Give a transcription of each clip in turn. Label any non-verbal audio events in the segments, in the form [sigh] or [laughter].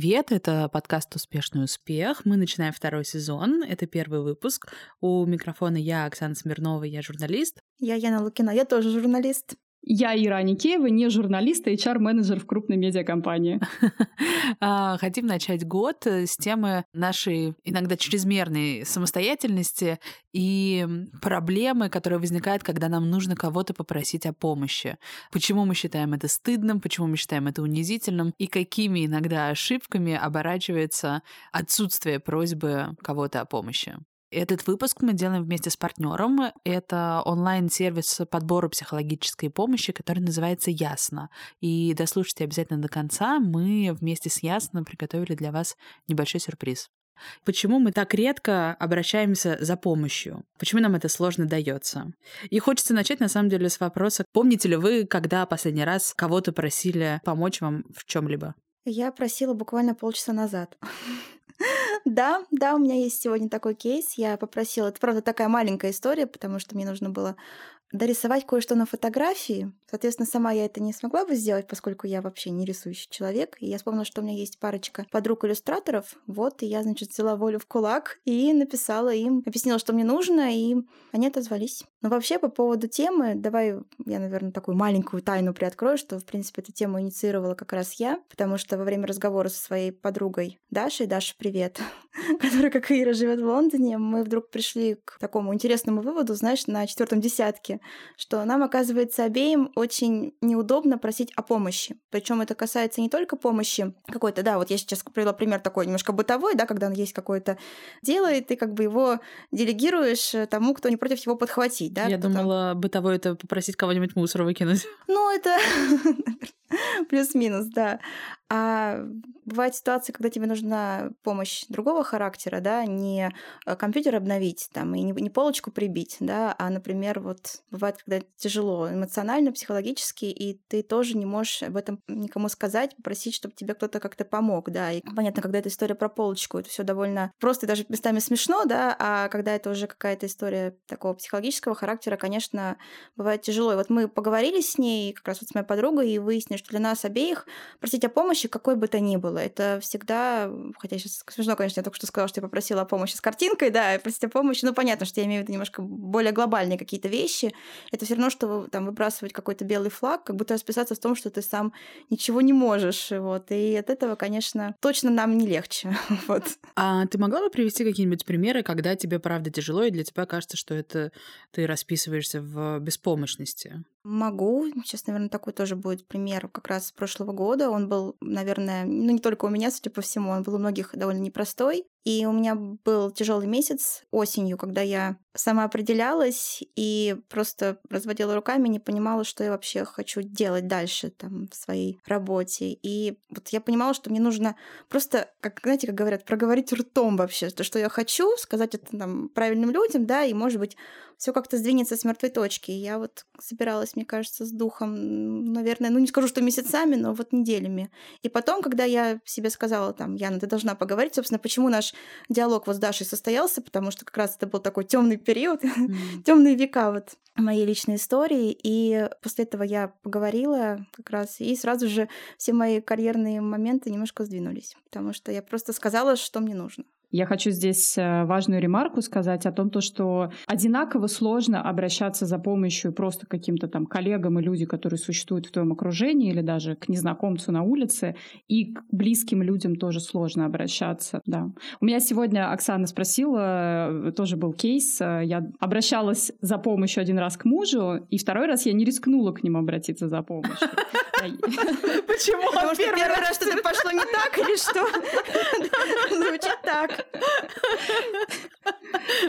Привет, это подкаст «Успешный успех». Мы начинаем второй сезон, это первый выпуск. У микрофона я, Оксана Смирнова, я журналист. Я Яна Лукина, я тоже журналист. Я Ира Аникеева, не журналист, а HR-менеджер в крупной медиакомпании. [laughs] А, хотим начать год с темы нашей иногда чрезмерной самостоятельности и проблемы, которые возникают, когда нам нужно кого-то попросить о помощи. Почему мы считаем это стыдным, почему мы считаем это унизительным, и какими иногда ошибками оборачивается отсутствие просьбы кого-то о помощи. Этот выпуск мы делаем вместе с партнером. Это онлайн-сервис подбора психологической помощи, который называется «Ясно». И дослушайте обязательно до конца. Мы вместе с «Ясно» приготовили для вас небольшой сюрприз. Почему мы так редко обращаемся за помощью? Почему нам это сложно дается? И хочется начать, на самом деле, с вопроса, помните ли вы, когда последний раз кого-то просили помочь вам в чем либо Я просила буквально полчаса назад. Да, да, у меня есть сегодня такой кейс. Я попросила, это правда такая маленькая история, потому что мне нужно было дорисовать кое-что на фотографии. Соответственно, сама я это не смогла бы сделать, поскольку я вообще не рисующий человек. И я вспомнила, что у меня есть парочка подруг-иллюстраторов. Вот, и я, значит, взяла волю в кулак и написала им, объяснила, что мне нужно, и они отозвались. Но вообще, по поводу темы, давай я, наверное, такую маленькую тайну приоткрою, что, в принципе, эту тему инициировала как раз я, потому что во время разговора со своей подругой Дашей, Даша, привет, [laughs] которая, как и Ира, живет в Лондоне, мы вдруг пришли к такому интересному выводу, знаешь, на четвертом десятке, что нам, оказывается, обеим очень неудобно просить о помощи. Причем это касается не только помощи какой-то, да, вот я сейчас привела пример такой немножко бытовой, да, когда есть какое-то дело, и ты как бы его делегируешь тому, кто не против его подхватить, да. Я думала, бытовой это попросить кого-нибудь мусор выкинуть. Ну, это [laughs] Плюс-минус, да. А бывают ситуации, когда тебе нужна помощь другого характера, да, не э, компьютер обновить там и не, полочку прибить, да, а, например, вот бывает, когда тяжело эмоционально, психологически, и ты тоже не можешь об этом никому сказать, попросить, чтобы тебе кто-то как-то помог, да. И понятно, когда эта история про полочку, это все довольно просто даже местами смешно, да, а когда это уже какая-то история такого психологического характера, конечно, бывает тяжело. И вот мы поговорили с ней, как раз вот с моей подругой, и выяснили, что для нас обеих просить о помощи какой бы то ни было. Это всегда, хотя сейчас смешно, конечно, я только что сказала, что я попросила помощи с картинкой, да, просить о помощи, ну, понятно, что я имею в виду немножко более глобальные какие-то вещи. Это все равно, что там выбрасывать какой-то белый флаг, как будто расписаться в том, что ты сам ничего не можешь, вот. И от этого, конечно, точно нам не легче, [laughs] вот. А ты могла бы привести какие-нибудь примеры, когда тебе правда тяжело, и для тебя кажется, что это ты расписываешься в беспомощности? Могу. Сейчас, наверное, такой тоже будет пример как раз с прошлого года. Он был, наверное, ну не только у меня, судя по всему, он был у многих довольно непростой. И у меня был тяжелый месяц осенью, когда я сама определялась и просто разводила руками, не понимала, что я вообще хочу делать дальше там в своей работе. И вот я понимала, что мне нужно просто, как, знаете, как говорят, проговорить ртом вообще, то, что я хочу, сказать это там правильным людям, да, и, может быть, все как-то сдвинется с мертвой точки. И я вот собиралась, мне кажется, с духом, наверное, ну не скажу, что месяцами, но вот неделями. И потом, когда я себе сказала, там, Яна, ты должна поговорить, собственно, почему наш диалог вот с Дашей состоялся, потому что как раз это был такой темный период, mm. [laughs] темные века вот моей личной истории. И после этого я поговорила как раз, и сразу же все мои карьерные моменты немножко сдвинулись, потому что я просто сказала, что мне нужно. Я хочу здесь э, важную ремарку сказать о том, то, что одинаково сложно обращаться за помощью просто каким-то там коллегам и людям, которые существуют в твоем окружении, или даже к незнакомцу на улице, и к близким людям тоже сложно обращаться. Да. У меня сегодня Оксана спросила, э, тоже был кейс, э, я обращалась за помощью один раз к мужу, и второй раз я не рискнула к нему обратиться за помощью. [laughs] Почему? Потому что первый раз что-то пошло не так или что? [laughs] Звучит так.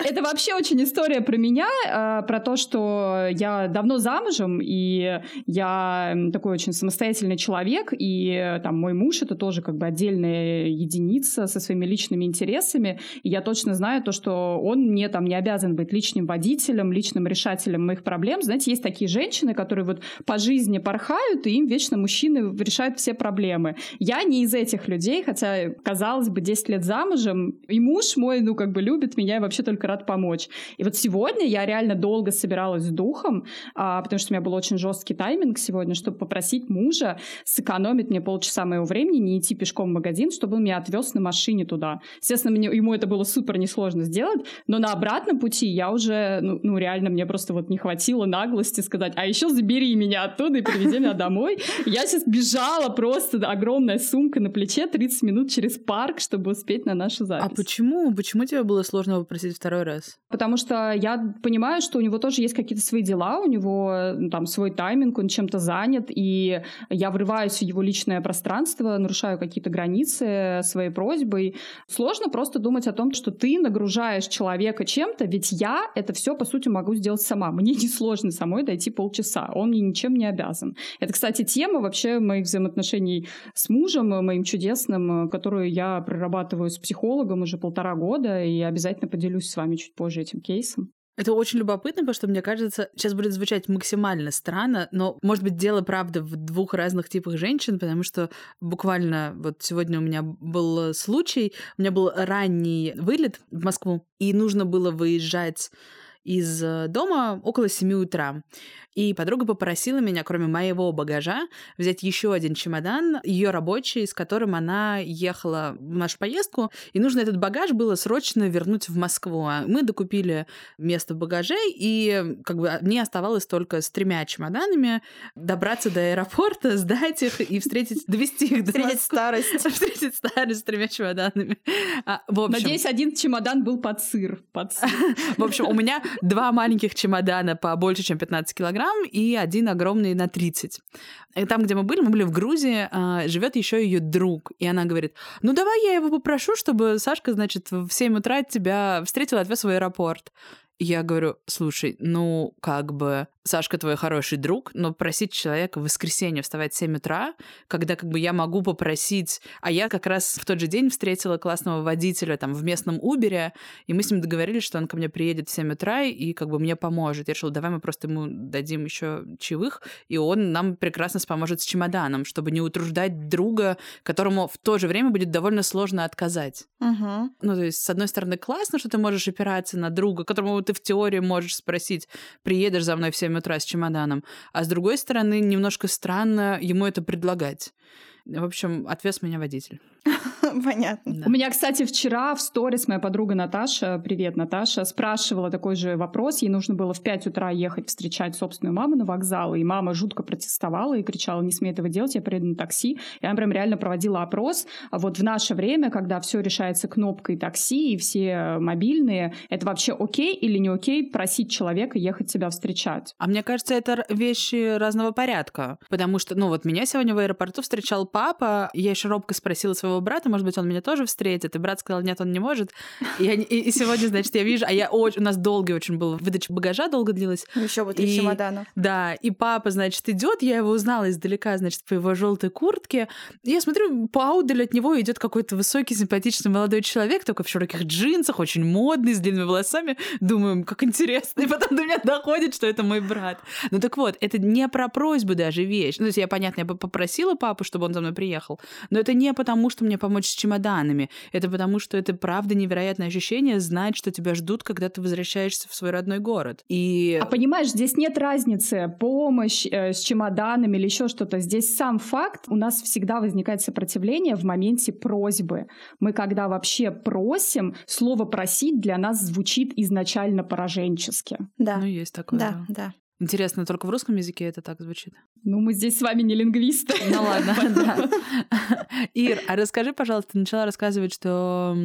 Это вообще очень история про меня, э, про то, что я давно замужем, и я такой очень самостоятельный человек, и там мой муж — это тоже как бы отдельная единица со своими личными интересами, и я точно знаю то, что он мне там не обязан быть личным водителем, личным решателем моих проблем. Знаете, есть такие женщины, которые вот по жизни порхают, и им вечно мужчины решают все проблемы. Я не из этих людей, хотя, казалось бы, 10 лет замужем, и муж мой, ну, как бы любит меня и вообще только рад помочь. И вот сегодня я реально долго собиралась с духом, а, потому что у меня был очень жесткий тайминг сегодня, чтобы попросить мужа сэкономить мне полчаса моего времени, не идти пешком в магазин, чтобы он меня отвез на машине туда. Естественно, мне, ему это было супер несложно сделать, но на обратном пути я уже, ну, ну реально, мне просто вот не хватило наглости сказать, а еще забери меня оттуда и привези меня домой. Я сейчас бежала просто, огромная сумка на плече, 30 минут через парк, чтобы успеть на нашу запись. А почему? Почему тебе было сложно попросить второй раз? Потому что я понимаю, что у него тоже есть какие-то свои дела, у него ну, там свой тайминг, он чем-то занят, и я врываюсь в его личное пространство, нарушаю какие-то границы своей просьбой. Сложно просто думать о том, что ты нагружаешь человека чем-то, ведь я это все, по сути, могу сделать сама. Мне [laughs] не сложно самой дойти полчаса, он мне ничем не обязан. Это, кстати, тема вообще моих взаимоотношений с мужем, моим чудесным, которую я прорабатываю с психологом уже полтора года, и обязательно поделюсь с вами чуть позже этим кейсом. Это очень любопытно, потому что, мне кажется, сейчас будет звучать максимально странно, но, может быть, дело, правда, в двух разных типах женщин, потому что буквально вот сегодня у меня был случай, у меня был ранний вылет в Москву, и нужно было выезжать из дома около 7 утра. И подруга попросила меня, кроме моего багажа, взять еще один чемодан, ее рабочий, с которым она ехала в нашу поездку. И нужно этот багаж было срочно вернуть в Москву. А мы докупили место в багаже, и как бы мне оставалось только с тремя чемоданами добраться до аэропорта, [laughs] сдать их и встретить, довести их до Встретить старость. [laughs] Встретить старость с тремя чемоданами. А, в общем... Надеюсь, один чемодан был под сыр. Под сыр. [laughs] В общем, у меня два маленьких чемодана по больше, чем 15 килограмм, и один огромный на 30. И там, где мы были, мы были в Грузии, а, живет еще ее друг. И она говорит, ну давай я его попрошу, чтобы Сашка, значит, в 7 утра тебя встретил и отвез в аэропорт. Я говорю, слушай, ну, как бы, Сашка твой хороший друг, но просить человека в воскресенье вставать в 7 утра, когда как бы я могу попросить... А я как раз в тот же день встретила классного водителя там в местном Убере, и мы с ним договорились, что он ко мне приедет в 7 утра и как бы мне поможет. Я решила, давай мы просто ему дадим еще чаевых, и он нам прекрасно поможет с чемоданом, чтобы не утруждать друга, которому в то же время будет довольно сложно отказать. Угу. Ну, то есть, с одной стороны, классно, что ты можешь опираться на друга, которому ты в теории можешь спросить, приедешь за мной в 7 утра с чемоданом, а с другой стороны, немножко странно ему это предлагать. В общем, отвез меня водитель. [laughs] [laughs] Понятно. Да. У меня, кстати, вчера в сторис моя подруга Наташа, привет, Наташа, спрашивала такой же вопрос. Ей нужно было в 5 утра ехать встречать собственную маму на вокзал, и мама жутко протестовала и кричала, не смей этого делать, я приеду на такси. И она прям реально проводила опрос. А вот в наше время, когда все решается кнопкой такси и все мобильные, это вообще окей или не окей просить человека ехать тебя встречать? А мне кажется, это вещи разного порядка. Потому что, ну вот меня сегодня в аэропорту встречал папа, я еще робко спросила своего брата, может быть, он меня тоже встретит, и брат сказал, нет, он не может. И, я, и, и сегодня, значит, я вижу, а я очень, у нас долго очень было, выдача багажа долго длилась. Еще вот три чемодана. Да, и папа, значит, идет, я его узнала издалека, значит, по его желтой куртке. И я смотрю, поудаль от него идет какой-то высокий, симпатичный молодой человек, только в широких джинсах, очень модный, с длинными волосами. Думаю, как интересно. И потом до меня доходит, что это мой брат. Ну так вот, это не про просьбу даже вещь. Ну, то есть я, понятно, я попросила папу, чтобы он за мной приехал, но это не потому, что мне помочь с чемоданами. Это потому, что это правда невероятное ощущение знать, что тебя ждут, когда ты возвращаешься в свой родной город. И... А понимаешь, здесь нет разницы, помощь э, с чемоданами или еще что-то. Здесь сам факт, у нас всегда возникает сопротивление в моменте просьбы. Мы когда вообще просим, слово «просить» для нас звучит изначально пораженчески. Да. Ну, есть такое. Да, да. да. Интересно, только в русском языке это так звучит? Ну, мы здесь с вами не лингвисты. Ну ладно, [laughs] да. Ир, а расскажи, пожалуйста, ты начала рассказывать, что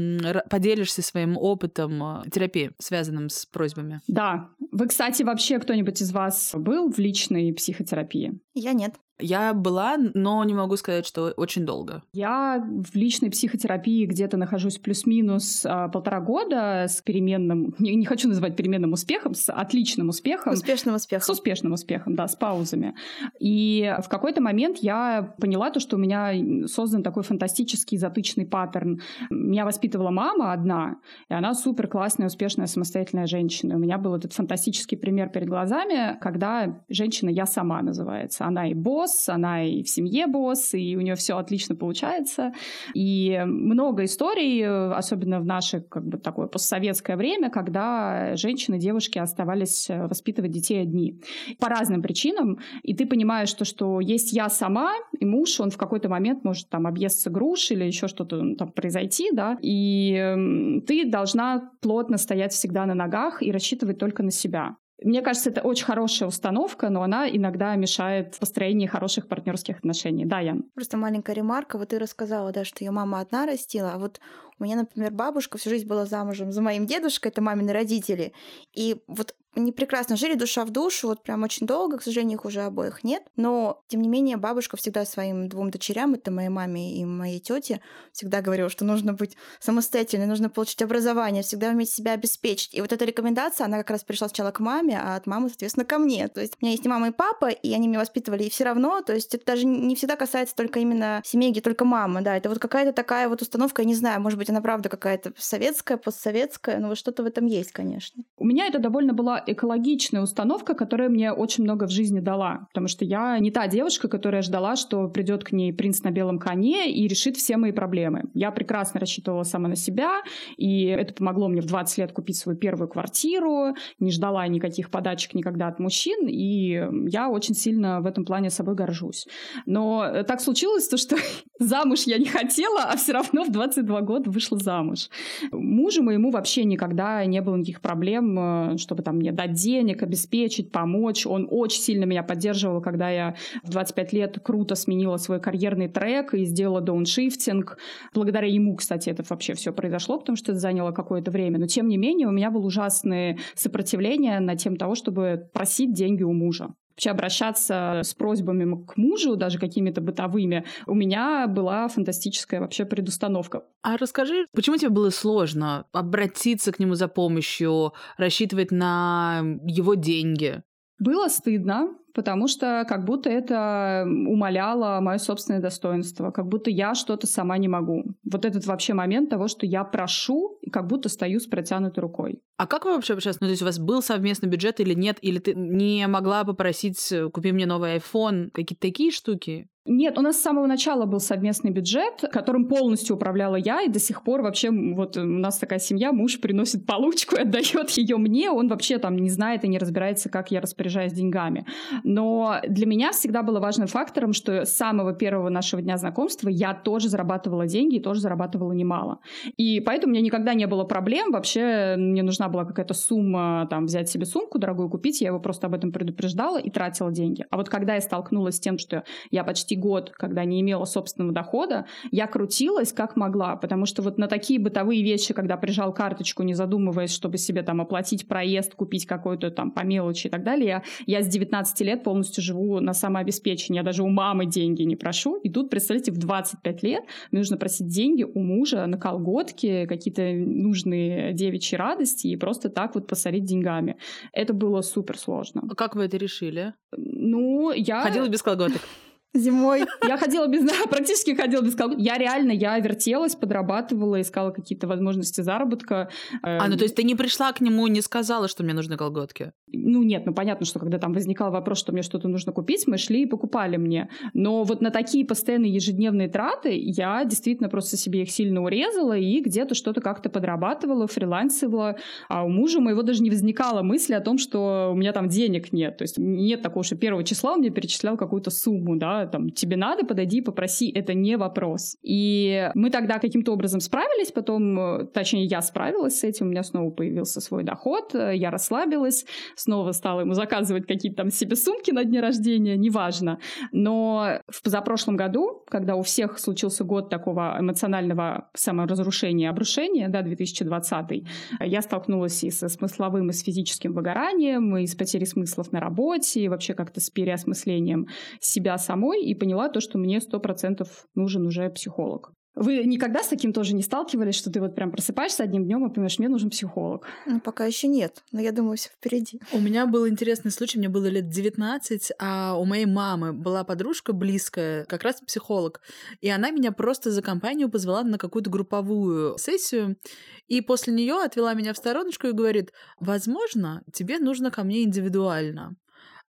поделишься своим опытом э, терапии, связанным с просьбами. Да. Вы, кстати, вообще кто-нибудь из вас был в личной психотерапии? Я нет. Я была, но не могу сказать, что очень долго. Я в личной психотерапии где-то нахожусь плюс-минус а, полтора года с переменным, не, не хочу называть переменным успехом, с отличным успехом. Успешным успехом. С успешным успехом, да, с паузами. И в какой-то момент я поняла то, что у меня создан такой фантастический затычный паттерн. Меня воспитывала мама одна, и она супер классная, успешная, самостоятельная женщина. У меня был этот фантастический пример перед глазами, когда женщина «я сама» называется. Она и босс, босс, она и в семье босс, и у нее все отлично получается. И много историй, особенно в наше как бы такое постсоветское время, когда женщины, девушки оставались э, воспитывать детей одни. По разным причинам. И ты понимаешь, что, что есть я сама, и муж, он в какой-то момент может там объесться груш или еще что-то там произойти, да, и ты должна плотно стоять всегда на ногах и рассчитывать только на себя. Мне кажется, это очень хорошая установка, но она иногда мешает в построении хороших партнерских отношений. Да, Ян? Просто маленькая ремарка. Вот ты рассказала, да, что ее мама одна растила, а вот у меня, например, бабушка всю жизнь была замужем за моим дедушкой, это мамины родители. И вот они прекрасно жили душа в душу, вот прям очень долго, к сожалению, их уже обоих нет. Но, тем не менее, бабушка всегда своим двум дочерям, это моей маме и моей тете, всегда говорила, что нужно быть самостоятельной, нужно получить образование, всегда уметь себя обеспечить. И вот эта рекомендация, она как раз пришла сначала к маме, а от мамы, соответственно, ко мне. То есть у меня есть и мама, и папа, и они меня воспитывали, и все равно, то есть это даже не всегда касается только именно семей, где только мама, да, это вот какая-то такая вот установка, я не знаю, может быть, она правда какая-то советская, постсоветская, но вот что-то в этом есть, конечно. У меня это довольно была экологичная установка, которая мне очень много в жизни дала. Потому что я не та девушка, которая ждала, что придет к ней принц на белом коне и решит все мои проблемы. Я прекрасно рассчитывала сама на себя, и это помогло мне в 20 лет купить свою первую квартиру, не ждала никаких подачек никогда от мужчин, и я очень сильно в этом плане собой горжусь. Но так случилось, то, что [laughs] замуж я не хотела, а все равно в 22 года вышла замуж. Мужу моему вообще никогда не было никаких проблем, э, чтобы там мне дать денег, обеспечить, помочь. Он очень сильно меня поддерживал, когда я в 25 лет круто сменила свой карьерный трек и сделала дауншифтинг. Благодаря ему, кстати, это вообще все произошло, потому что это заняло какое-то время. Но тем не менее у меня было ужасное сопротивление на тем того, чтобы просить деньги у мужа вообще обращаться с просьбами к мужу, даже какими-то бытовыми, у меня была фантастическая вообще предустановка. А расскажи, почему тебе было сложно обратиться к нему за помощью, рассчитывать на его деньги? Было стыдно, потому что как будто это умаляло мое собственное достоинство, как будто я что-то сама не могу. Вот этот вообще момент того, что я прошу и как будто стою с протянутой рукой. А как вы вообще общались? Ну, то есть у вас был совместный бюджет или нет? Или ты не могла попросить, купи мне новый iPhone? Какие-то такие штуки? Нет, у нас с самого начала был совместный бюджет, которым полностью управляла я, и до сих пор вообще вот у нас такая семья, муж приносит получку и отдает ее мне, он вообще там не знает и не разбирается, как я распоряжаюсь деньгами. Но для меня всегда было важным фактором, что с самого первого нашего дня знакомства я тоже зарабатывала деньги и тоже зарабатывала немало. И поэтому у меня никогда не было проблем, вообще мне нужна была какая-то сумма, там, взять себе сумку дорогую купить, я его просто об этом предупреждала и тратила деньги. А вот когда я столкнулась с тем, что я почти год, когда не имела собственного дохода, я крутилась как могла, потому что вот на такие бытовые вещи, когда прижал карточку, не задумываясь, чтобы себе там оплатить проезд, купить какой-то там по мелочи и так далее, я, я с 19 лет полностью живу на самообеспечении, я даже у мамы деньги не прошу, и тут, представляете, в 25 лет мне нужно просить деньги у мужа на колготки, какие-то нужные девичьи радости и просто так вот посорить деньгами. Это было супер сложно. А как вы это решили? Ну, я... Ходила без колготок зимой. Я ходила без, [laughs] практически ходила без колготок. Я реально, я вертелась, подрабатывала, искала какие-то возможности заработка. А, ну то есть ты не пришла к нему, не сказала, что мне нужны колготки? Ну нет, ну понятно, что когда там возникал вопрос, что мне что-то нужно купить, мы шли и покупали мне. Но вот на такие постоянные ежедневные траты я действительно просто себе их сильно урезала и где-то что-то как-то подрабатывала, фрилансивала. А у мужа моего даже не возникало мысли о том, что у меня там денег нет. То есть нет такого, что первого числа он мне перечислял какую-то сумму, да, там, тебе надо, подойди, попроси, это не вопрос. И мы тогда каким-то образом справились, потом, э, точнее, я справилась с этим, у меня снова появился свой доход, э, я расслабилась, снова стала ему заказывать какие-то там себе сумки на дне рождения, неважно. Но в позапрошлом году, когда у всех случился год такого эмоционального саморазрушения, обрушения, да, 2020, я столкнулась и со смысловым, и с физическим выгоранием, и с потерей смыслов на работе, и вообще как-то с переосмыслением себя самой, и поняла то, что мне сто процентов нужен уже психолог. Вы никогда с таким тоже не сталкивались, что ты вот прям просыпаешься одним днем и понимаешь, мне нужен психолог? Ну, пока еще нет, но я думаю, все впереди. У меня был интересный случай, мне было лет 19, а у моей мамы была подружка близкая, как раз психолог, и она меня просто за компанию позвала на какую-то групповую сессию, и после нее отвела меня в стороночку и говорит, возможно, тебе нужно ко мне индивидуально.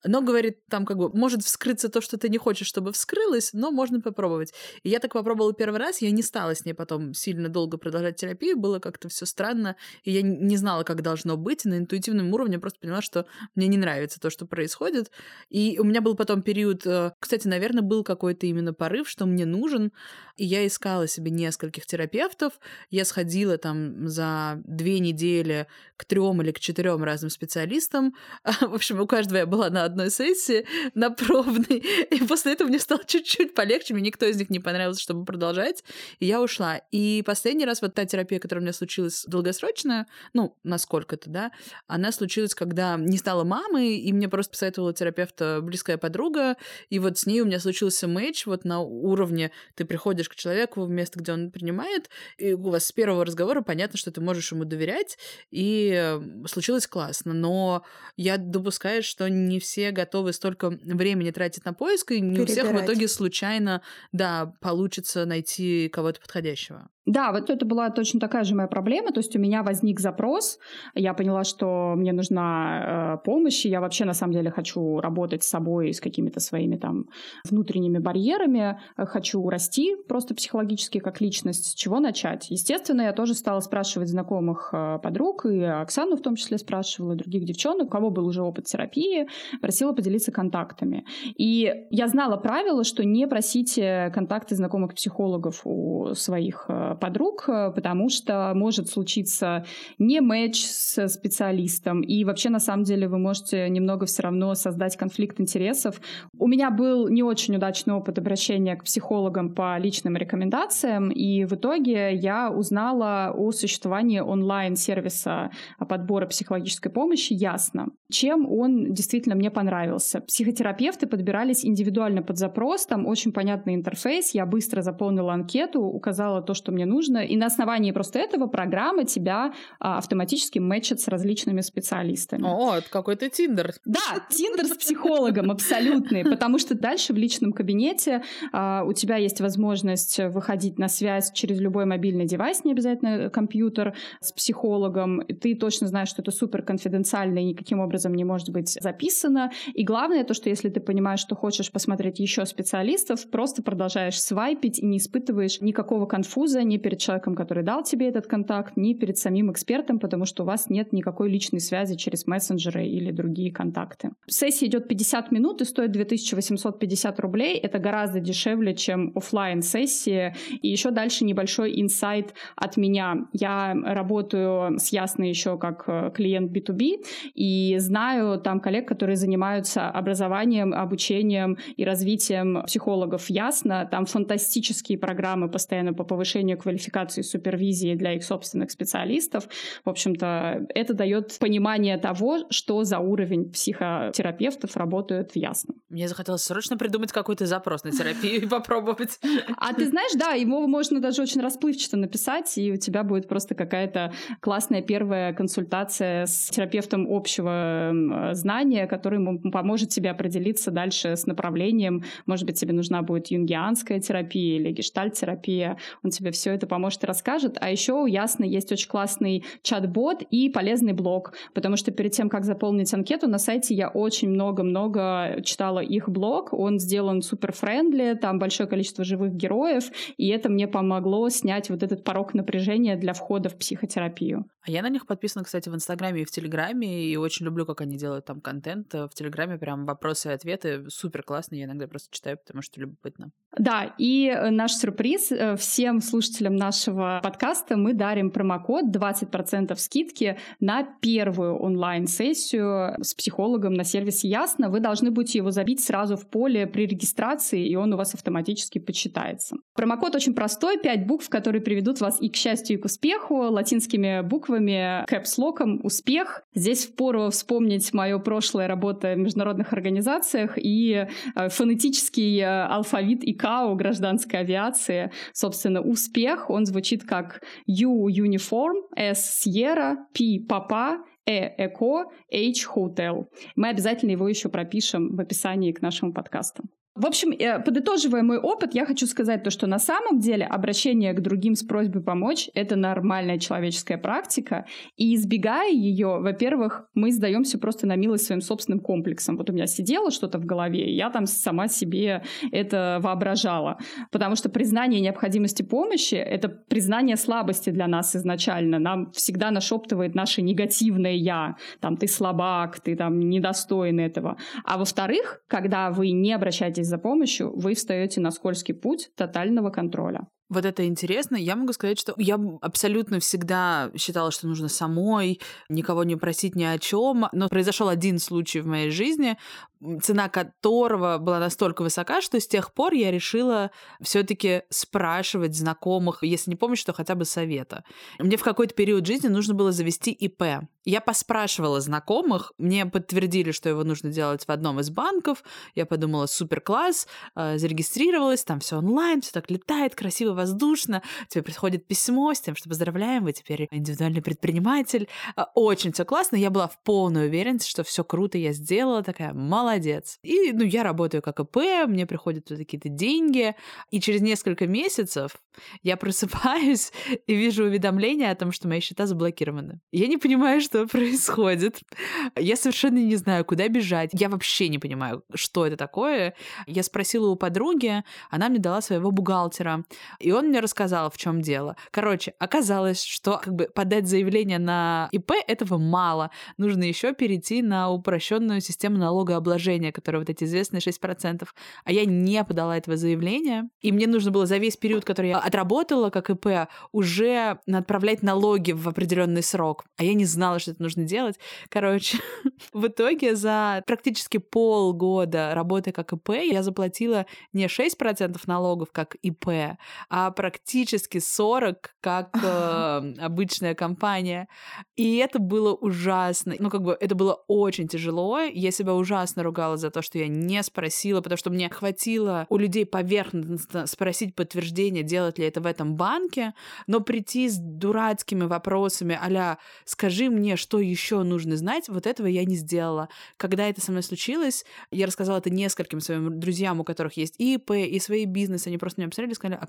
Но, говорит, там как бы может вскрыться то, что ты не хочешь, чтобы вскрылось, но можно попробовать. И я так попробовала первый раз, я не стала с ней потом сильно долго продолжать терапию, было как-то все странно, и я не знала, как должно быть, на интуитивном уровне просто поняла, что мне не нравится то, что происходит. И у меня был потом период, э, кстати, наверное, был какой-то именно порыв, что мне нужен, и я искала себе нескольких терапевтов, я сходила там за две недели к трем или к четырем разным специалистам, [laughs] в общем, у каждого я была на одной сессии, на пробной. [laughs] И после этого мне стало чуть-чуть полегче. Мне никто из них не понравился, чтобы продолжать. И я ушла. И последний раз вот та терапия, которая у меня случилась долгосрочная, ну, насколько-то, да, она случилась, когда не стала мамой, и мне просто посоветовала терапевта близкая подруга, и вот с ней у меня случился матч вот на уровне ты приходишь к человеку в место, где он принимает, и у вас с первого разговора понятно, что ты можешь ему доверять, и случилось классно. Но я допускаю, что не все все готовы столько времени тратить на поиск, и не у всех в итоге случайно, да, получится найти кого-то подходящего. Да, вот это была точно такая же моя проблема. То есть у меня возник запрос, я поняла, что мне нужна э, помощь, и я вообще на самом деле хочу работать с собой, с какими-то своими там внутренними барьерами, хочу расти просто психологически как личность. С чего начать? Естественно, я тоже стала спрашивать знакомых э, подруг, и Оксану в том числе спрашивала, и других девчонок, у кого был уже опыт терапии, просила поделиться контактами. И я знала правило, что не просите контакты знакомых психологов у своих э, подруг, э, потому что может случиться не матч с специалистом, и вообще на самом деле вы можете немного все равно создать конфликт интересов. У меня был не очень удачный опыт обращения к психологам по личным рекомендациям, и в итоге я узнала о существовании онлайн-сервиса подбора психологической помощи «Ясно». Чем он действительно мне понравился? Психотерапевты подбирались индивидуально под запрос, там очень понятный интерфейс, я быстро заполнила анкету, указала то, что мне нужно. И на основании просто этого программа тебя а, автоматически мэчит с различными специалистами. О, это какой-то Тиндер. Да, Тиндер с психологом абсолютный, потому что дальше в личном кабинете а, у тебя есть возможность выходить на связь через любой мобильный девайс, не обязательно компьютер, с психологом. Ты точно знаешь, что это супер конфиденциально и никаким образом не может быть записано. И главное то, что если ты понимаешь, что хочешь посмотреть еще специалистов, просто продолжаешь свайпить и не испытываешь никакого конфуза, ни перед человеком, который дал тебе этот контакт, ни перед самим экспертом, потому что у вас нет никакой личной связи через мессенджеры или другие контакты. Сессия идет 50 минут и стоит 2850 рублей. Это гораздо дешевле, чем офлайн сессия. И еще дальше небольшой инсайт от меня. Я работаю с Ясной еще как э, клиент B2B и знаю там коллег, которые занимаются образованием, обучением и развитием психологов Ясно. Там фантастические программы постоянно по повышению квалификации супервизии для их собственных специалистов. В общем-то, это дает понимание того, что за уровень психотерапевтов работают в Ясном. Мне захотелось срочно придумать какой-то запрос на терапию и попробовать. А ты знаешь, да, его можно даже очень расплывчато написать, и у тебя будет просто какая-то классная первая консультация с терапевтом общего знания, который поможет тебе определиться дальше с направлением. Может быть, тебе нужна будет юнгианская терапия или гештальт-терапия. Он тебе все это поможет и расскажет. А еще у Ясно есть очень классный чат-бот и полезный блог, потому что перед тем, как заполнить анкету, на сайте я очень много-много читала их блог. Он сделан супер-френдли, там большое количество живых героев, и это мне помогло снять вот этот порог напряжения для входа в психотерапию. А я на них подписана, кстати, в Инстаграме и в Телеграме, и очень люблю, как они делают там контент. В Телеграме прям вопросы и ответы супер классные, я иногда просто читаю, потому что любопытно. Да, и э, наш сюрприз э, всем слушателям нашего подкаста мы дарим промокод 20% скидки на первую онлайн-сессию с психологом на сервисе Ясно. Вы должны будете его забить сразу в поле при регистрации, и он у вас автоматически почитается. Промокод очень простой, 5 букв, которые приведут вас и к счастью, и к успеху. Латинскими буквами, кэпслоком «Успех». Здесь впору вспомнить мое прошлое работа в международных организациях и э, фонетический э, алфавит ИКАО гражданской авиации. Собственно, успех, он звучит как U uniform, S Sierra, P Papa, E Echo, H Hotel. Мы обязательно его еще пропишем в описании к нашему подкасту. В общем, э, подытоживая мой опыт, я хочу сказать то, что на самом деле обращение к другим с просьбой помочь — это нормальная человеческая практика, и избегая ее, во-первых, мы сдаемся просто на милость своим собственным комплексам. Вот у меня сидело что-то в голове, и я там сама себе это воображала. Потому что признание необходимости помощи — это признание слабости для нас изначально. Нам всегда нашептывает наше негативное «я». Там «ты слабак», «ты там недостоин этого». А во-вторых, когда вы не обращаетесь за помощью, вы встаете на скользкий путь тотального контроля. Вот это интересно. Я могу сказать, что я абсолютно всегда считала, что нужно самой никого не просить ни о чем. Но произошел один случай в моей жизни, цена которого была настолько высока, что с тех пор я решила все-таки спрашивать знакомых, если не помнишь, то хотя бы совета. Мне в какой-то период жизни нужно было завести ИП. Я поспрашивала знакомых, мне подтвердили, что его нужно делать в одном из банков. Я подумала, супер класс, э, зарегистрировалась, там все онлайн, все так летает, красиво, воздушно. Тебе приходит письмо с тем, что поздравляем, вы теперь индивидуальный предприниматель. Э, очень все классно. Я была в полной уверенности, что все круто я сделала, такая молодец. И ну, я работаю как ИП, мне приходят вот какие-то деньги, и через несколько месяцев я просыпаюсь и вижу уведомление о том, что мои счета заблокированы. Я не понимаю, что происходит. Я совершенно не знаю, куда бежать. Я вообще не понимаю, что это такое. Я спросила у подруги, она мне дала своего бухгалтера, и он мне рассказал, в чем дело. Короче, оказалось, что как бы подать заявление на ИП этого мало. Нужно еще перейти на упрощенную систему налогообложения, которая вот эти известные 6%. А я не подала этого заявления, и мне нужно было за весь период, который я отработала как ИП, уже отправлять налоги в определенный срок. А я не знала, что это нужно делать. Короче, [laughs] в итоге за практически полгода работы как ИП я заплатила не 6% налогов как ИП, а практически 40 как [laughs] э, обычная компания. И это было ужасно. Ну, как бы это было очень тяжело. Я себя ужасно ругала за то, что я не спросила, потому что мне хватило у людей поверхностно спросить подтверждение, делать ли это в этом банке, но прийти с дурацкими вопросами а «скажи мне, что еще нужно знать, вот этого я не сделала. Когда это со мной случилось, я рассказала это нескольким своим друзьям, у которых есть и ИП, и свои бизнесы, они просто меня посмотрели и сказали,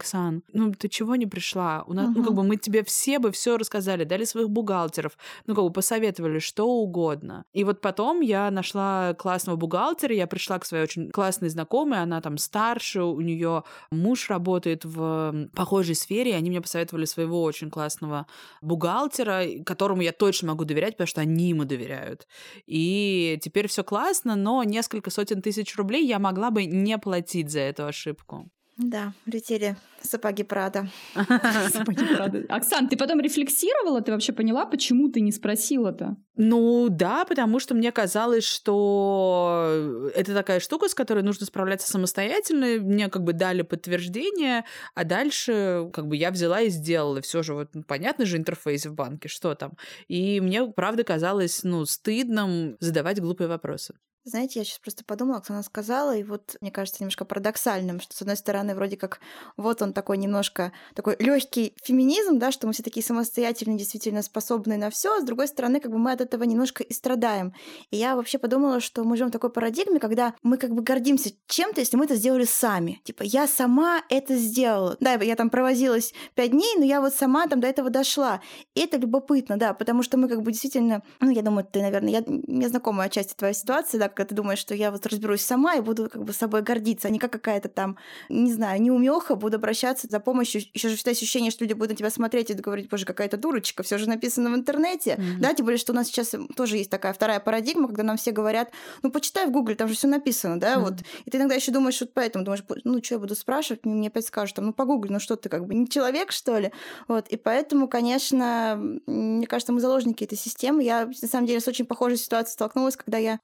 Ну ты чего не пришла? У нас, uh-huh. ну как бы мы тебе все бы все рассказали, дали своих бухгалтеров, ну как бы посоветовали что угодно. И вот потом я нашла классного бухгалтера, я пришла к своей очень классной знакомой, она там старше, у нее муж работает в похожей сфере, и они мне посоветовали своего очень классного бухгалтера, которому я точно могу доверять, потому что они ему доверяют. И теперь все классно, но несколько сотен тысяч рублей я могла бы не платить за эту ошибку. Да, летели сапоги Прада. [laughs] Сапоги Прада. Оксан, ты потом рефлексировала? Ты вообще поняла, почему ты не спросила-то? Ну да, потому что мне казалось, что это такая штука, с которой нужно справляться самостоятельно. Мне как бы дали подтверждение, а дальше как бы я взяла и сделала. Все же вот ну, понятно же интерфейс в банке, что там. И мне правда казалось, ну, стыдным задавать глупые вопросы. Знаете, я сейчас просто подумала, как она сказала, и вот мне кажется немножко парадоксальным, что с одной стороны вроде как вот он такой немножко такой легкий феминизм, да, что мы все такие самостоятельные, действительно способные на все, а с другой стороны как бы мы от этого немножко и страдаем. И я вообще подумала, что мы живем в такой парадигме, когда мы как бы гордимся чем-то, если мы это сделали сами. Типа я сама это сделала. Да, я там провозилась пять дней, но я вот сама там до этого дошла. И это любопытно, да, потому что мы как бы действительно, ну я думаю, ты, наверное, я, мне знакома отчасти твоя ситуация, да, когда ты думаешь, что я вот разберусь сама и буду как бы собой гордиться, а не как какая-то там, не знаю, неумеха, буду обращаться за помощью. Еще же ощущение, что люди будут на тебя смотреть и говорить, боже, какая-то дурочка, все же написано в интернете. Mm-hmm. Да, тем более, что у нас сейчас тоже есть такая вторая парадигма, когда нам все говорят, ну, почитай в Гугле, там же все написано, да, mm-hmm. вот. И ты иногда еще думаешь, вот поэтому думаешь, ну, что я буду спрашивать, мне опять скажут, там, ну, по Гугле, ну, что ты как бы не человек, что ли? Вот. И поэтому, конечно, мне кажется, мы заложники этой системы. Я, на самом деле, с очень похожей ситуацией столкнулась, когда я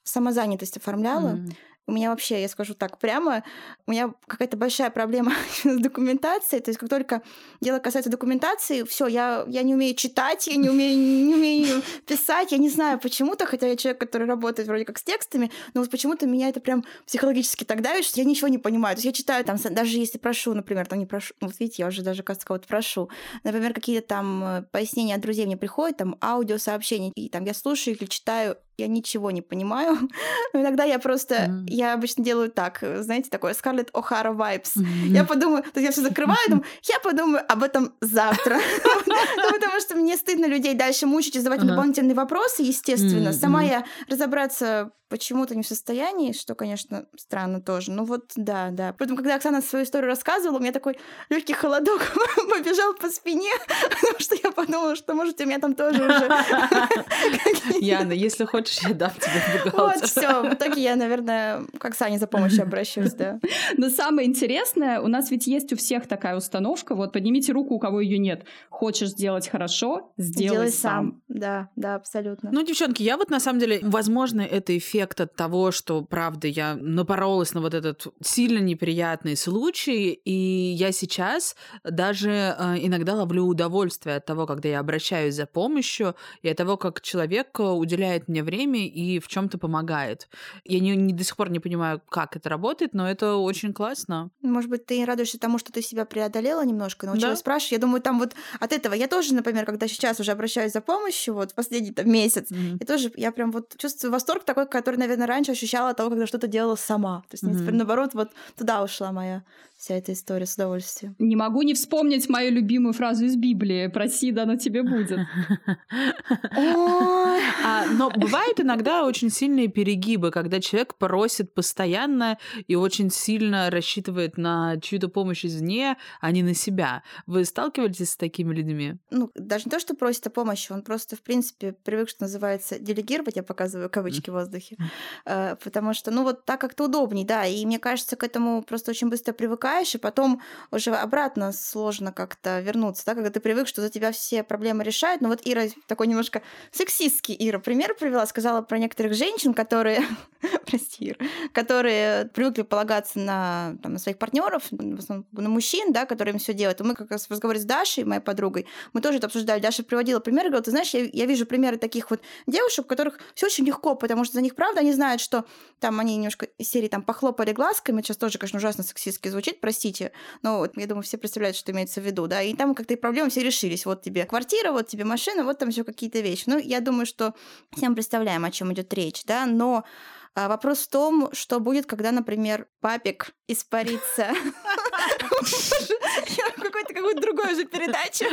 самозанятость оформляла. Mm-hmm. У меня вообще, я скажу так прямо, у меня какая-то большая проблема [laughs] с документацией. То есть как только дело касается документации, все, я, я не умею читать, я не умею, не умею [laughs] писать. Я не знаю почему-то, хотя я человек, который работает вроде как с текстами, но вот почему-то меня это прям психологически так давит, что я ничего не понимаю. То есть я читаю там, даже если прошу, например, там не прошу, вот видите, я уже даже, кажется, кого-то прошу. Например, какие-то там э, пояснения от друзей мне приходят, там аудиосообщения, и там я слушаю их или читаю, я ничего не понимаю. [laughs] Но иногда я просто, mm-hmm. я обычно делаю так, знаете, такое Scarlett O'Hara vibes. Mm-hmm. Я подумаю, то есть я все закрываю, думаю, я подумаю об этом завтра. [laughs] Ну, потому что мне стыдно людей дальше мучить и задавать дополнительные вопросы, естественно. Сама я разобраться почему-то не в состоянии, что, конечно, странно тоже. Ну вот, да, да. Поэтому, когда Оксана свою историю рассказывала, у меня такой легкий холодок [laughs] побежал по спине, [laughs] потому что я подумала, что, может, у меня там тоже уже... [laughs] Яна, если хочешь, я дам тебе бухгалтер. Вот, все. В итоге я, наверное, к Оксане за помощью обращусь, да. Но самое интересное, у нас ведь есть у всех такая установка, вот поднимите руку, у кого ее нет. Хочешь сделать хорошо, сделай сам. Да, да, абсолютно. Ну, девчонки, я вот на самом деле, возможно, это эффект эффект от того, что, правда, я напоролась на вот этот сильно неприятный случай, и я сейчас даже э, иногда ловлю удовольствие от того, когда я обращаюсь за помощью, и от того, как человек уделяет мне время и в чем то помогает. Я не, не до сих пор не понимаю, как это работает, но это очень классно. Может быть, ты радуешься тому, что ты себя преодолела немножко, научилась да? спрашивать. Я думаю, там вот от этого я тоже, например, когда сейчас уже обращаюсь за помощью, вот последний там, месяц, mm-hmm. я тоже, я прям вот чувствую восторг такой, который который, наверное, раньше ощущала от того, когда что-то делала сама. То есть, mm-hmm. теперь, наоборот, вот туда ушла моя вся эта история с удовольствием. Не могу не вспомнить мою любимую фразу из Библии «Проси, да оно тебе будет». [laughs] А, но бывают иногда очень сильные перегибы, когда человек просит постоянно и очень сильно рассчитывает на чью-то помощь извне, а не на себя. Вы сталкиваетесь с такими людьми? Ну, даже не то, что просит о помощи, он просто, в принципе, привык, что называется, делегировать, я показываю кавычки в воздухе, э, потому что, ну, вот так как-то удобней, да, и мне кажется, к этому просто очень быстро привыкать привыкаешь, и потом уже обратно сложно как-то вернуться, да, когда ты привык, что за тебя все проблемы решают. Но вот Ира такой немножко сексистский Ира пример привела, сказала про некоторых женщин, которые, [laughs] прости, Ира, которые привыкли полагаться на, там, на своих партнеров, в основном на мужчин, да, которые им все делают. И мы как раз в разговоре с Дашей, моей подругой, мы тоже это обсуждали. Даша приводила примеры, говорила, ты знаешь, я, я вижу примеры таких вот девушек, у которых все очень легко, потому что за них правда, они знают, что там они немножко из серии там похлопали глазками, сейчас тоже, конечно, ужасно сексистски звучит, простите. Но вот, я думаю, все представляют, что имеется в виду, да. И там как-то и проблемы все решились. Вот тебе квартира, вот тебе машина, вот там еще какие-то вещи. Ну, я думаю, что всем представляем, о чем идет речь, да. Но а вопрос в том, что будет, когда, например, папик испарится. [laughs] [laughs] Какой-то какой-то другой уже передаче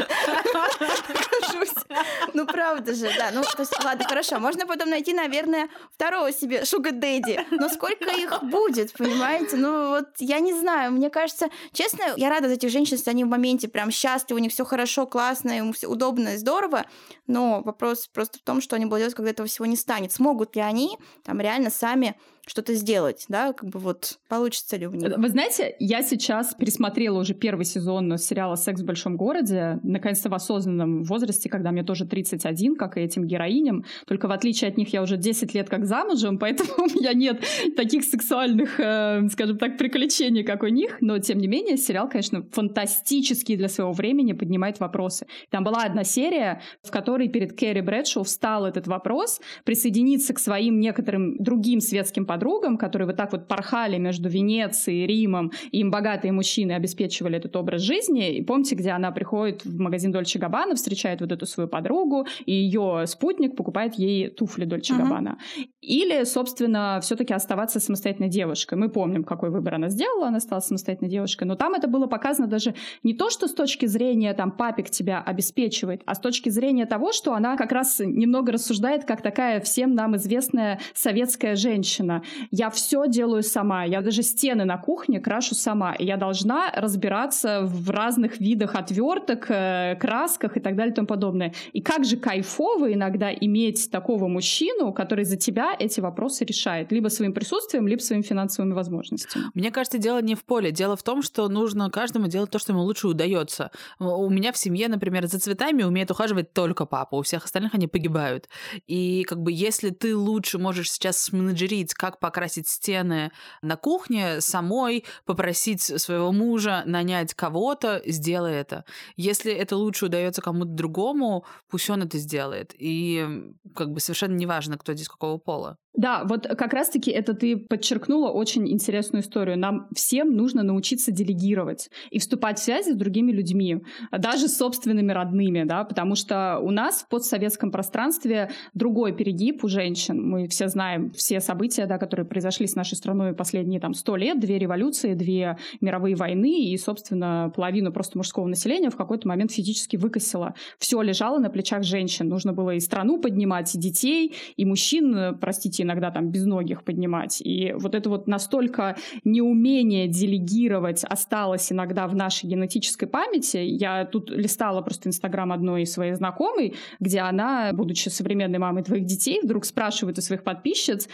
Ну, правда же, да. Ну, то есть, ладно, хорошо. Можно потом найти, наверное, второго себе шуга дэдди. Но сколько их будет, понимаете? Ну, вот я не знаю. Мне кажется, честно, я рада за этих женщин, если они в моменте прям счастливы, у них все хорошо, классно, им все удобно и здорово. Но вопрос просто в том, что они будут делать, когда этого всего не станет. Смогут ли они там реально сами что-то сделать, да, как бы вот получится ли у них. Вы знаете, я сейчас пересмотрела уже первый сезон сериала «Секс в большом городе», наконец-то в осознанном возрасте, когда мне тоже 31, как и этим героиням, только в отличие от них я уже 10 лет как замужем, [laughs] поэтому у меня нет таких сексуальных, э, скажем так, приключений, как у них, но тем не менее сериал, конечно, фантастический для своего времени, поднимает вопросы. Там была одна серия, в которой перед Кэрри Брэдшоу встал этот вопрос, присоединиться к своим некоторым другим светским подругам, которые вот так вот порхали между Венецией и Римом, и им богатые мужчины обеспечивали этот образ жизни. И помните, где она приходит в магазин Дольче Габбана, встречает вот эту свою подругу, и ее спутник покупает ей туфли Дольче Габбана. Uh-huh. Или, собственно, все-таки оставаться самостоятельной девушкой. Мы помним, какой выбор она сделала, она стала самостоятельной девушкой. Но там это было показано даже не то, что с точки зрения там папик тебя обеспечивает, а с точки зрения того, что она как раз немного рассуждает как такая всем нам известная советская женщина. Я все делаю сама, я даже стены на кухне крашу сама, и я должна разбираться в разных видах отверток, э, красках и так далее и тому подобное. И как же кайфово иногда иметь такого мужчину, который за тебя эти вопросы решает, либо своим присутствием, либо своими финансовыми возможностями. Мне кажется, дело не в поле, дело в том, что нужно каждому делать то, что ему лучше удается. У меня в семье, например, за цветами умеет ухаживать только папа, у всех остальных они погибают. И как бы если ты лучше можешь сейчас сменеджерить, как покрасить стены на кухне, самой попросить своего мужа нанять кого-то, сделай это. Если это лучше удается кому-то другому, пусть он это сделает. И как бы совершенно неважно, кто здесь какого пола. Да, вот как раз-таки это ты подчеркнула очень интересную историю. Нам всем нужно научиться делегировать и вступать в связи с другими людьми, даже с собственными родными, да, потому что у нас в постсоветском пространстве другой перегиб у женщин. Мы все знаем все события, да, которые произошли с нашей страной последние там сто лет, две революции, две мировые войны, и, собственно, половину просто мужского населения в какой-то момент физически выкосило. Все лежало на плечах женщин. Нужно было и страну поднимать, и детей, и мужчин, простите, иногда там без безногих поднимать. И вот это вот настолько неумение делегировать осталось иногда в нашей генетической памяти. Я тут листала просто инстаграм одной своей знакомой, где она, будучи современной мамой твоих детей, вдруг спрашивает у своих подписчиц,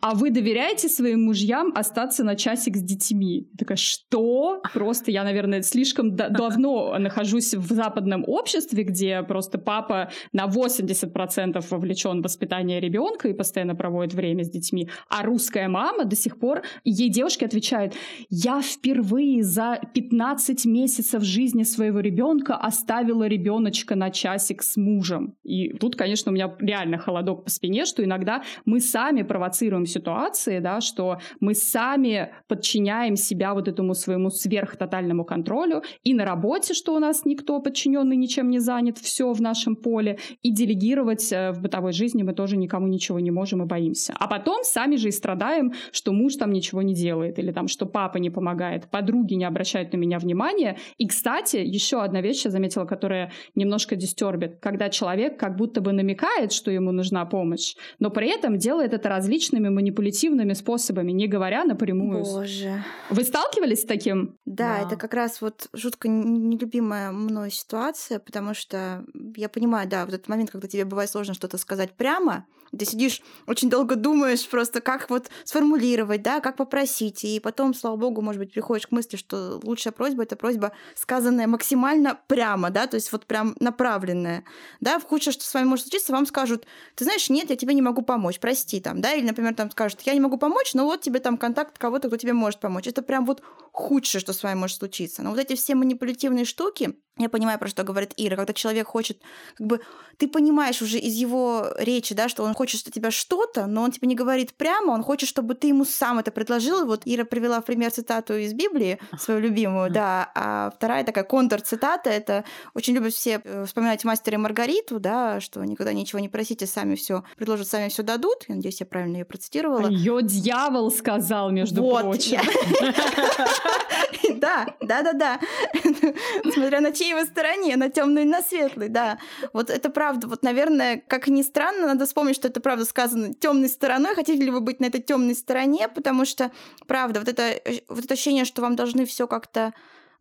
а вы доверяете своим мужьям остаться на часик с детьми? Я такая, что? Просто я, наверное, слишком [laughs] давно нахожусь в западном обществе, где просто папа на 80% вовлечен в воспитание ребенка и постоянно проводит время с детьми, а русская мама до сих пор, ей девушки отвечают, я впервые за 15 месяцев жизни своего ребенка оставила ребеночка на часик с мужем. И тут, конечно, у меня реально холодок по спине, что иногда мы сами провоцируем ситуации, да, что мы сами подчиняем себя вот этому своему сверхтотальному контролю и на работе, что у нас никто подчиненный ничем не занят, все в нашем поле, и делегировать э, в бытовой жизни мы тоже никому ничего не можем и боимся. А потом сами же и страдаем, что муж там ничего не делает, или там, что папа не помогает, подруги не обращают на меня внимания. И, кстати, еще одна вещь я заметила, которая немножко дистербит, когда человек как будто бы намекает, что ему нужна помощь, но при этом делает это различными манипулятивными способами, не говоря напрямую. Боже. Вы сталкивались с таким? Да, да. это как раз вот жутко нелюбимая мной ситуация, потому что я понимаю, да, вот этот момент, когда тебе бывает сложно что-то сказать прямо, ты сидишь, очень долго думаешь просто, как вот сформулировать, да, как попросить. И потом, слава богу, может быть, приходишь к мысли, что лучшая просьба — это просьба, сказанная максимально прямо, да, то есть вот прям направленная. Да, в худшее, что с вами может случиться, вам скажут, ты знаешь, нет, я тебе не могу помочь, прости там, да, или, например, там скажут, я не могу помочь, но вот тебе там контакт кого-то, кто тебе может помочь. Это прям вот худшее, что с вами может случиться. Но вот эти все манипулятивные штуки, я понимаю, про что говорит Ира, когда человек хочет, как бы, ты понимаешь уже из его речи, да, что он хочет от тебя что-то, но он тебе не говорит прямо, он хочет, чтобы ты ему сам это предложил. Вот Ира привела в пример цитату из Библии, свою любимую, да, а вторая такая контр-цитата, это очень любят все э, вспоминать мастера Маргариту, да, что никогда ничего не просите, сами все предложат, сами все дадут. Я надеюсь, я правильно ее процитировала. Ее дьявол сказал, между вот, прочим. Да, [laughs] да, да, да. [laughs] Смотря на чьей вы стороне, на темной и на светлой, да. Вот это правда. Вот, наверное, как ни странно, надо вспомнить, что это правда сказано темной стороной. Хотите ли вы быть на этой темной стороне? Потому что, правда, вот это, э, вот это ощущение, что вам должны все как-то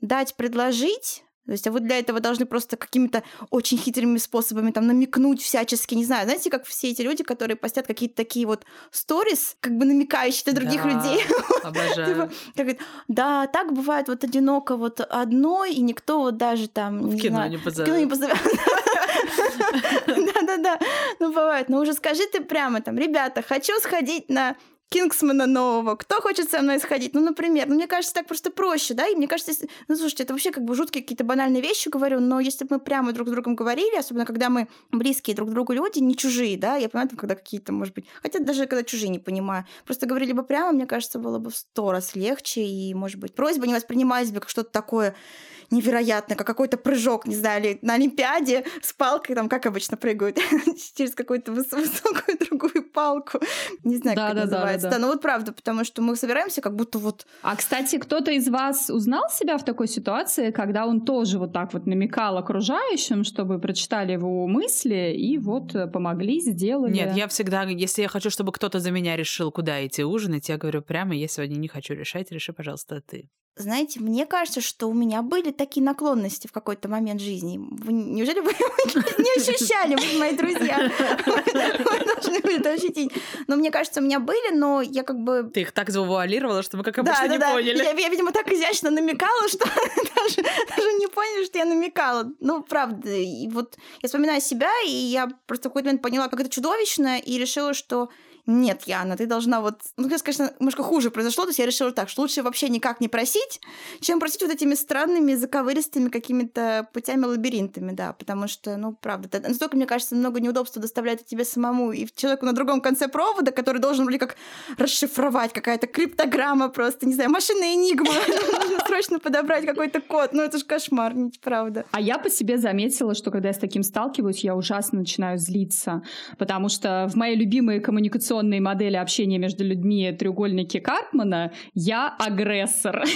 дать, предложить, то есть, а вы для этого должны просто какими-то очень хитрыми способами там намекнуть всячески, не знаю, знаете, как все эти люди, которые постят какие-то такие вот сторис, как бы намекающие на других да, людей. [laughs] Обожаю. Как, да, так бывает вот одиноко вот одной, и никто вот даже там... В кино не позовет. кино не позовет. [laughs] Да-да-да, ну бывает. Но уже скажи ты прямо там, ребята, хочу сходить на Кингсмана нового, кто хочет со мной сходить? Ну, например, ну, мне кажется, так просто проще, да, и мне кажется, если... ну, слушайте, это вообще как бы жуткие какие-то банальные вещи говорю, но если бы мы прямо друг с другом говорили, особенно когда мы близкие друг другу люди, не чужие, да, я понимаю, когда какие-то, может быть, хотя даже когда чужие не понимаю, просто говорили бы прямо, мне кажется, было бы в сто раз легче, и, может быть, просьба не воспринималась бы как что-то такое невероятно, как какой-то прыжок, не знаю, или на Олимпиаде с палкой, там, как обычно прыгают, [laughs] через какую-то высокую другую палку. Не знаю, как это называется. Да, ну вот правда, потому что мы собираемся как будто вот... А, кстати, кто-то из вас узнал себя в такой ситуации, когда он тоже вот так вот намекал окружающим, чтобы прочитали его мысли и вот помогли, сделали? Нет, я всегда, если я хочу, чтобы кто-то за меня решил, куда идти ужинать, я говорю прямо, я сегодня не хочу решать, реши, пожалуйста, ты. Знаете, мне кажется, что у меня были такие наклонности в какой-то момент жизни. Вы, неужели вы [laughs] не ощущали, вы мои друзья? Вы должны были это ощутить. Но мне кажется, у меня были, но я как бы... Ты их так завуалировала, что мы как обычно не поняли. Я, я, видимо, так изящно намекала, что [laughs] даже, даже не поняли, что я намекала. Ну, правда. И вот я вспоминаю себя, и я просто в какой-то момент поняла, как это чудовищно, и решила, что нет, Яна, ты должна вот... Ну, сейчас, конечно, немножко хуже произошло, то есть я решила так, что лучше вообще никак не просить, чем просить вот этими странными, заковыристыми какими-то путями, лабиринтами, да, потому что, ну, правда, это настолько, мне кажется, много неудобств доставляет тебе самому, и человеку на другом конце провода, который должен вроде как расшифровать, какая-то криптограмма просто, не знаю, машина Энигма, [laughs] нужно срочно подобрать какой-то код, ну, это же кошмар, правда. А я по себе заметила, что когда я с таким сталкиваюсь, я ужасно начинаю злиться, потому что в моей любимой коммуникационной традиционные модели общения между людьми треугольники Карпмана, я агрессор. [laughs]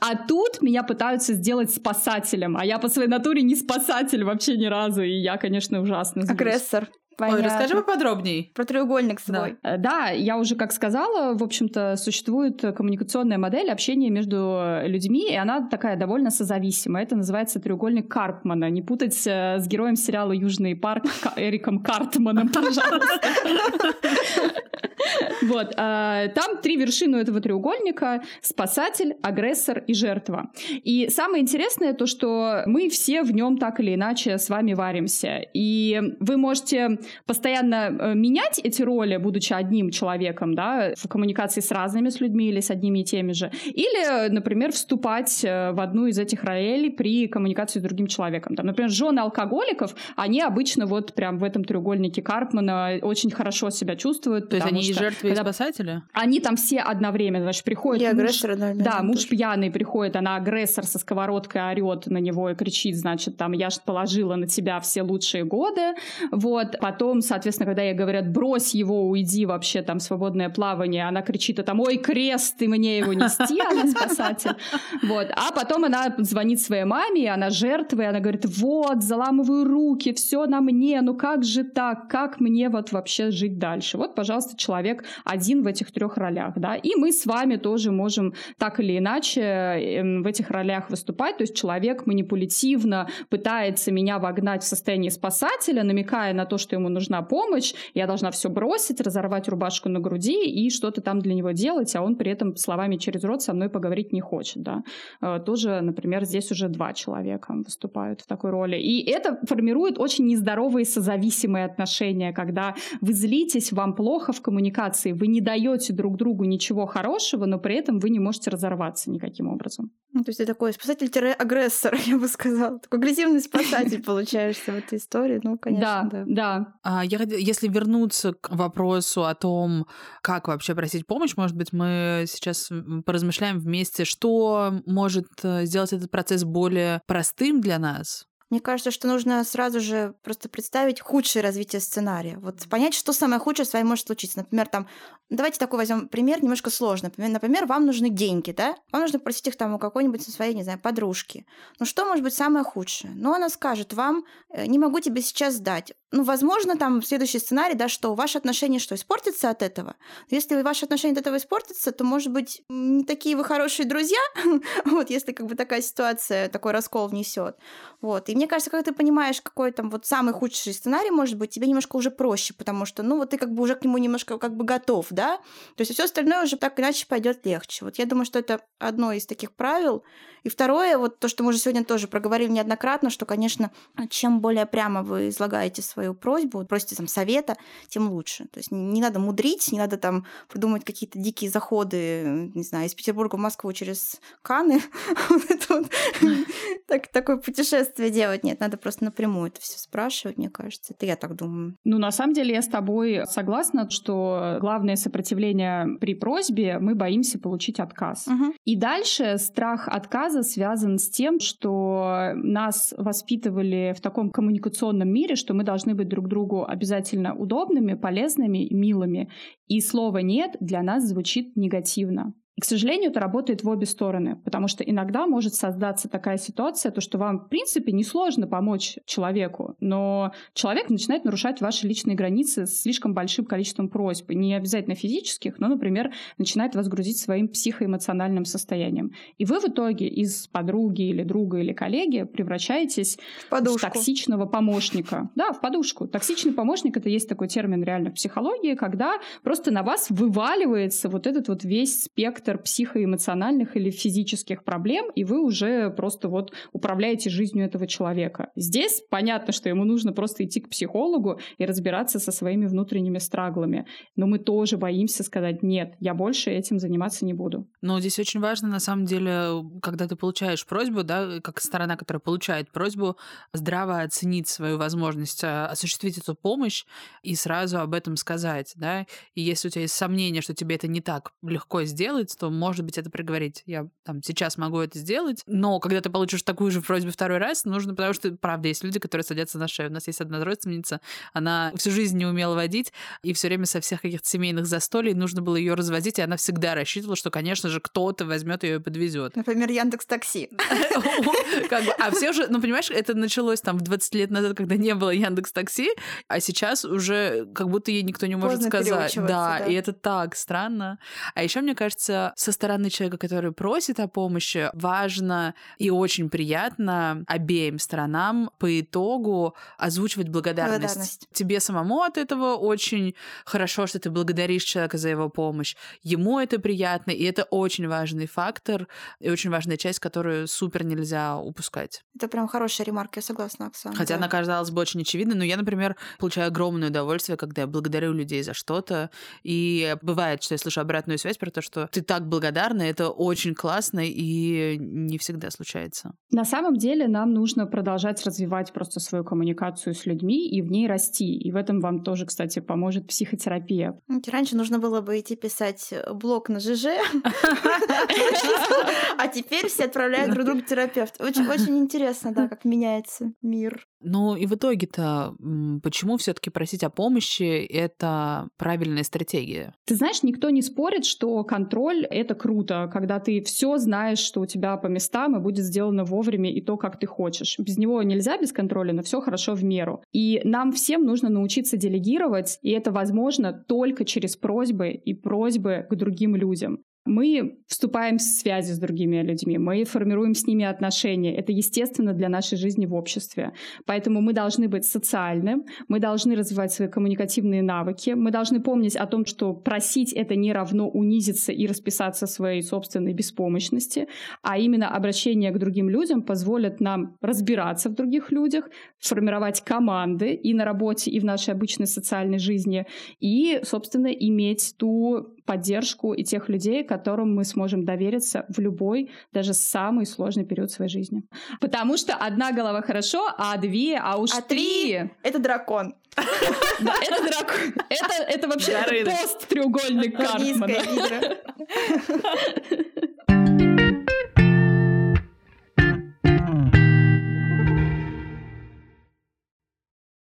А тут меня пытаются сделать спасателем, а я по своей натуре не спасатель вообще ни разу, и я, конечно, ужасно. Агрессор. Понятно. Ой, расскажи поподробнее. Про треугольник свой. Да. Э, да, я уже как сказала, в общем-то, существует коммуникационная модель общения между людьми, и она такая довольно созависимая. Это называется треугольник Карпмана. Не путать э, с героем сериала «Южный парк» Эриком Картманом, пожалуйста. [laughs] Вот. А, там три вершины этого треугольника — спасатель, агрессор и жертва. И самое интересное то, что мы все в нем так или иначе с вами варимся. И вы можете постоянно э, менять эти роли, будучи одним человеком, да, в коммуникации с разными с людьми или с одними и теми же. Или, например, вступать э, в одну из этих ролей при коммуникации с другим человеком. Там, например, жены алкоголиков, они обычно вот прям в этом треугольнике Карпмана очень хорошо себя чувствуют. То есть они и жертвы, и спасатели? Они там все одновременно, значит, приходят... И агрессор, муж, Да, муж тоже. пьяный приходит, она агрессор со сковородкой орет на него и кричит, значит, там, я же положила на тебя все лучшие годы. Вот, потом потом, соответственно, когда ей говорят, брось его, уйди вообще, там, свободное плавание, она кричит, а там, ой, крест, ты мне его нести, она спасатель. Вот. А потом она звонит своей маме, она жертва, и она говорит, вот, заламываю руки, все на мне, ну как же так, как мне вот вообще жить дальше? Вот, пожалуйста, человек один в этих трех ролях, да, и мы с вами тоже можем так или иначе эм, в этих ролях выступать, то есть человек манипулятивно пытается меня вогнать в состояние спасателя, намекая на то, что ему ему нужна помощь, я должна все бросить, разорвать рубашку на груди и что-то там для него делать, а он при этом словами через рот со мной поговорить не хочет, да. Э, тоже, например, здесь уже два человека выступают в такой роли. И это формирует очень нездоровые созависимые отношения, когда вы злитесь, вам плохо в коммуникации, вы не даете друг другу ничего хорошего, но при этом вы не можете разорваться никаким образом. Ну, то есть ты такой спасатель-агрессор, [laughs] я бы сказала. Такой агрессивный спасатель [laughs] получаешься в этой истории. Ну, конечно. Да, да. А, я, если вернуться к вопросу о том, как вообще просить помощь, может быть, мы сейчас поразмышляем вместе, что может э, сделать этот процесс более простым для нас, мне кажется, что нужно сразу же просто представить худшее развитие сценария. Вот понять, что самое худшее с вами может случиться. Например, там, давайте такой возьмем пример, немножко сложный. Например, вам нужны деньги, да? Вам нужно просить их там у какой-нибудь своей, не знаю, подружки. Ну что может быть самое худшее? Ну, она скажет вам, «Э, не могу тебе сейчас сдать ну, возможно, там следующий сценарий, да, что ваши отношения что, испортятся от этого? Если ваши отношения от этого испортятся, то, может быть, не такие вы хорошие друзья, [laughs] вот, если как бы такая ситуация, такой раскол внесет. Вот. И мне кажется, когда ты понимаешь, какой там вот самый худший сценарий может быть, тебе немножко уже проще, потому что, ну, вот ты как бы уже к нему немножко как бы готов, да? То есть все остальное уже так иначе пойдет легче. Вот я думаю, что это одно из таких правил. И второе, вот то, что мы уже сегодня тоже проговорили неоднократно, что, конечно, чем более прямо вы излагаете свою просьбу, просите там совета, тем лучше. То есть не надо мудрить, не надо там придумать какие-то дикие заходы, не знаю, из Петербурга в Москву через Каны. [laughs] [laughs] так, такое путешествие делать. Нет, надо просто напрямую это все спрашивать, мне кажется. Это я так думаю. Ну, на самом деле, я с тобой согласна, что главное сопротивление при просьбе мы боимся получить отказ. И дальше страх отказа связан с тем, что нас воспитывали в таком коммуникационном мире, что мы должны быть друг другу обязательно удобными, полезными, милыми. И слово «нет» для нас звучит негативно. И, к сожалению, это работает в обе стороны, потому что иногда может создаться такая ситуация, то, что вам, в принципе, несложно помочь человеку, но человек начинает нарушать ваши личные границы с слишком большим количеством просьб, не обязательно физических, но, например, начинает вас грузить своим психоэмоциональным состоянием. И вы в итоге из подруги или друга или коллеги превращаетесь в, в токсичного помощника. Да, в подушку. Токсичный помощник — это есть такой термин реально в психологии, когда просто на вас вываливается вот этот вот весь спектр спектр психоэмоциональных или физических проблем, и вы уже просто вот управляете жизнью этого человека. Здесь понятно, что ему нужно просто идти к психологу и разбираться со своими внутренними страглами. Но мы тоже боимся сказать, нет, я больше этим заниматься не буду. Но здесь очень важно, на самом деле, когда ты получаешь просьбу, да, как сторона, которая получает просьбу, здраво оценить свою возможность а, осуществить эту помощь и сразу об этом сказать, да. И если у тебя есть сомнение, что тебе это не так легко сделать, то, может быть, это проговорить. Я там сейчас могу это сделать, но когда ты получишь такую же просьбу второй раз, нужно, потому что, правда, есть люди, которые садятся на шею. У нас есть одна родственница, она всю жизнь не умела водить, и все время со всех каких-то семейных застолий нужно было ее развозить, и она всегда рассчитывала, что, конечно же, кто-то возьмет ее и подвезет. Например, Яндекс Такси. [laughs] А все же, ну, понимаешь, это началось там в 20 лет назад, когда не было Яндекс Такси, а сейчас уже как будто ей никто не может сказать. Да, и это так странно. А еще, мне кажется, со стороны человека, который просит о помощи, важно и очень приятно обеим сторонам по итогу озвучивать благодарность. благодарность. Тебе самому от этого очень хорошо, что ты благодаришь человека за его помощь. Ему это приятно, и это очень важный фактор и очень важная часть, которую супер нельзя упускать. Это прям хорошая ремарка, я согласна, Оксана. Хотя да. она казалась бы очень очевидной, но я, например, получаю огромное удовольствие, когда я благодарю людей за что-то, и бывает, что я слышу обратную связь про то, что ты так благодарна, это очень классно, и не всегда случается. На самом деле нам нужно продолжать развивать просто свою коммуникацию с людьми и в ней расти. И в этом вам тоже, кстати, поможет психотерапия. Раньше нужно было бы идти писать блог на ЖЖ, [laughs] а теперь все отправляют друг другу терапевт. Очень интересно, да, [laughs] как меняется мир. Ну и в итоге-то почему все-таки просить о помощи это правильная стратегия? Ты знаешь, никто не спорит, что контроль это круто, когда ты все знаешь, что у тебя по местам и будет сделано вовремя и то, как ты хочешь. Без него нельзя без контроля, но все хорошо в меру. И нам всем нужно научиться делегировать, и это возможно только через просьбы и просьбы к другим людям мы вступаем в связи с другими людьми, мы формируем с ними отношения. Это естественно для нашей жизни в обществе. Поэтому мы должны быть социальным, мы должны развивать свои коммуникативные навыки, мы должны помнить о том, что просить это не равно унизиться и расписаться своей собственной беспомощности, а именно обращение к другим людям позволит нам разбираться в других людях, формировать команды и на работе, и в нашей обычной социальной жизни, и, собственно, иметь ту поддержку и тех людей, которым мы сможем довериться в любой, даже самый сложный период своей жизни. Потому что одна голова хорошо, а две, а уж а три... Это дракон. Это дракон. Это, вообще пост треугольник Карпмана. [laughs]